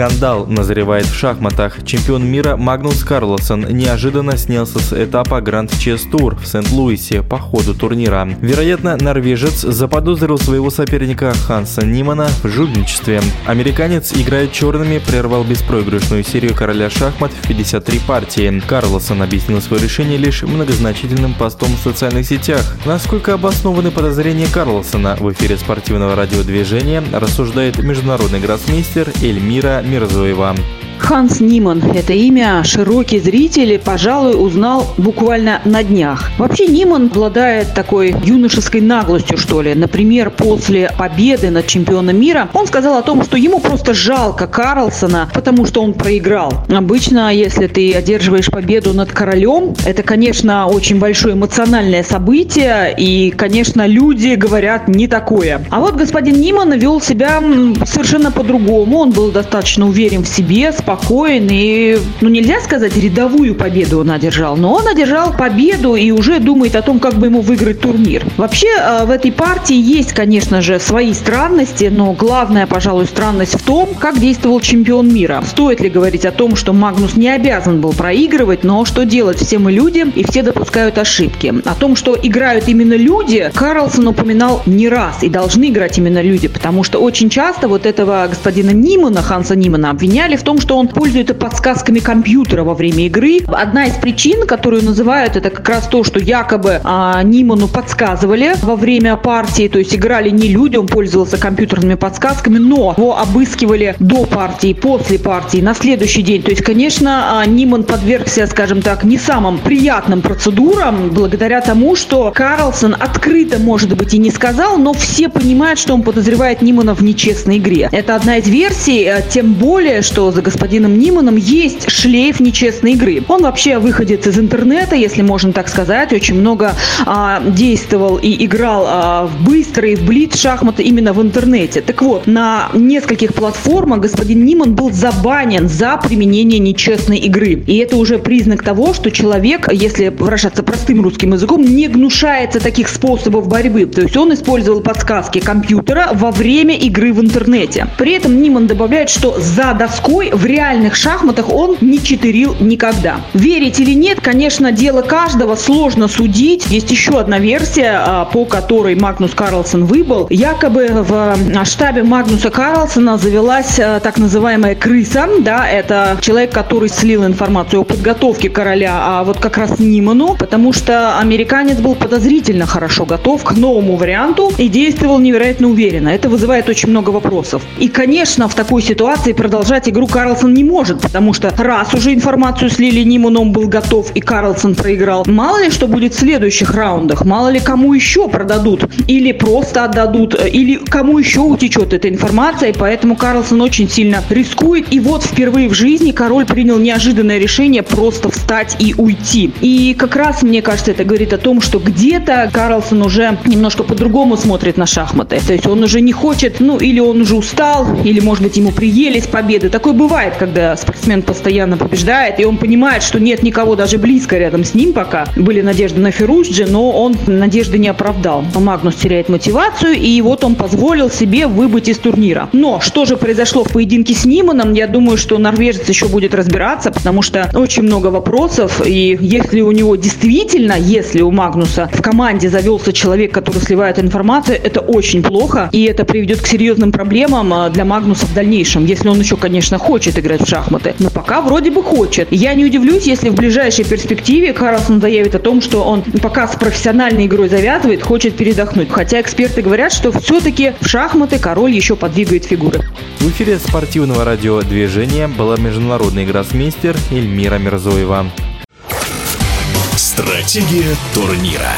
Скандал назревает в шахматах. Чемпион мира Магнус Карлосон неожиданно снялся с этапа Гранд Чес Тур в Сент-Луисе по ходу турнира. Вероятно, норвежец заподозрил своего соперника Ханса Нимана в жульничестве. Американец играет черными, прервал беспроигрышную серию короля шахмат в 53 партии. Карлосон объяснил свое решение лишь многозначительным постом в социальных сетях. Насколько обоснованы подозрения Карлосона в эфире спортивного радиодвижения, рассуждает международный гроссмейстер Эльмира Мирзоева. Ханс Ниман – это имя широкий зритель, пожалуй, узнал буквально на днях. Вообще Ниман обладает такой юношеской наглостью, что ли. Например, после победы над чемпионом мира он сказал о том, что ему просто жалко Карлсона, потому что он проиграл. Обычно, если ты одерживаешь победу над королем, это, конечно, очень большое эмоциональное событие, и, конечно, люди говорят не такое. А вот господин Ниман вел себя совершенно по-другому. Он был достаточно уверен в себе, спокоен спокоен и, ну нельзя сказать, рядовую победу он одержал, но он одержал победу и уже думает о том, как бы ему выиграть турнир. Вообще э, в этой партии есть, конечно же, свои странности, но главная, пожалуй, странность в том, как действовал чемпион мира. Стоит ли говорить о том, что Магнус не обязан был проигрывать, но что делать? Все мы люди, и все допускают ошибки. О том, что играют именно люди, Карлсон упоминал не раз, и должны играть именно люди, потому что очень часто вот этого господина Нимана, Ханса Нимана, обвиняли в том, что он пользуется подсказками компьютера во время игры. Одна из причин, которую называют, это как раз то, что якобы а, Ниману подсказывали во время партии, то есть играли не люди, он пользовался компьютерными подсказками, но его обыскивали до партии, после партии, на следующий день. То есть, конечно, а, Ниман подвергся, скажем так, не самым приятным процедурам, благодаря тому, что Карлсон открыто, может быть, и не сказал, но все понимают, что он подозревает Нимана в нечестной игре. Это одна из версий, э, тем более, что за господин господином Ниманом есть шлейф нечестной игры. Он вообще выходит из интернета, если можно так сказать, очень много а, действовал и играл а, в быстрые, в блиц шахматы именно в интернете. Так вот, на нескольких платформах господин Ниман был забанен за применение нечестной игры. И это уже признак того, что человек, если выражаться простым русским языком, не гнушается таких способов борьбы. То есть он использовал подсказки компьютера во время игры в интернете. При этом Ниман добавляет, что за доской в реальности реальных шахматах он не читерил никогда. Верить или нет, конечно, дело каждого, сложно судить. Есть еще одна версия, а, по которой Магнус Карлсон выбыл. Якобы в а, штабе Магнуса Карлсона завелась а, так называемая крыса. Да, это человек, который слил информацию о подготовке короля, а вот как раз Ниману, потому что американец был подозрительно хорошо готов к новому варианту и действовал невероятно уверенно. Это вызывает очень много вопросов. И, конечно, в такой ситуации продолжать игру Карлсон не может, потому что раз уже информацию слили Ниман, он был готов, и Карлсон проиграл. Мало ли что будет в следующих раундах, мало ли кому еще продадут, или просто отдадут, или кому еще утечет эта информация, и поэтому Карлсон очень сильно рискует. И вот впервые в жизни король принял неожиданное решение просто встать и уйти. И как раз, мне кажется, это говорит о том, что где-то Карлсон уже немножко по-другому смотрит на шахматы. То есть он уже не хочет, ну, или он уже устал, или, может быть, ему приелись победы. Такое бывает, когда когда спортсмен постоянно побеждает, и он понимает, что нет никого даже близко рядом с ним пока. Были надежды на Феррусджи, но он надежды не оправдал. Магнус теряет мотивацию, и вот он позволил себе выбыть из турнира. Но что же произошло в поединке с Ниманом, я думаю, что норвежец еще будет разбираться, потому что очень много вопросов, и если у него действительно, если у Магнуса в команде завелся человек, который сливает информацию, это очень плохо, и это приведет к серьезным проблемам а, для Магнуса в дальнейшем, если он еще, конечно, хочет играть в шахматы. Но пока вроде бы хочет. Я не удивлюсь, если в ближайшей перспективе Карлсон заявит о том, что он пока с профессиональной игрой завязывает, хочет передохнуть. Хотя эксперты говорят, что все-таки в шахматы король еще подвигает фигуры. В эфире спортивного радиодвижения была международный гроссмейстер Эльмира Мирзоева. Стратегия турнира.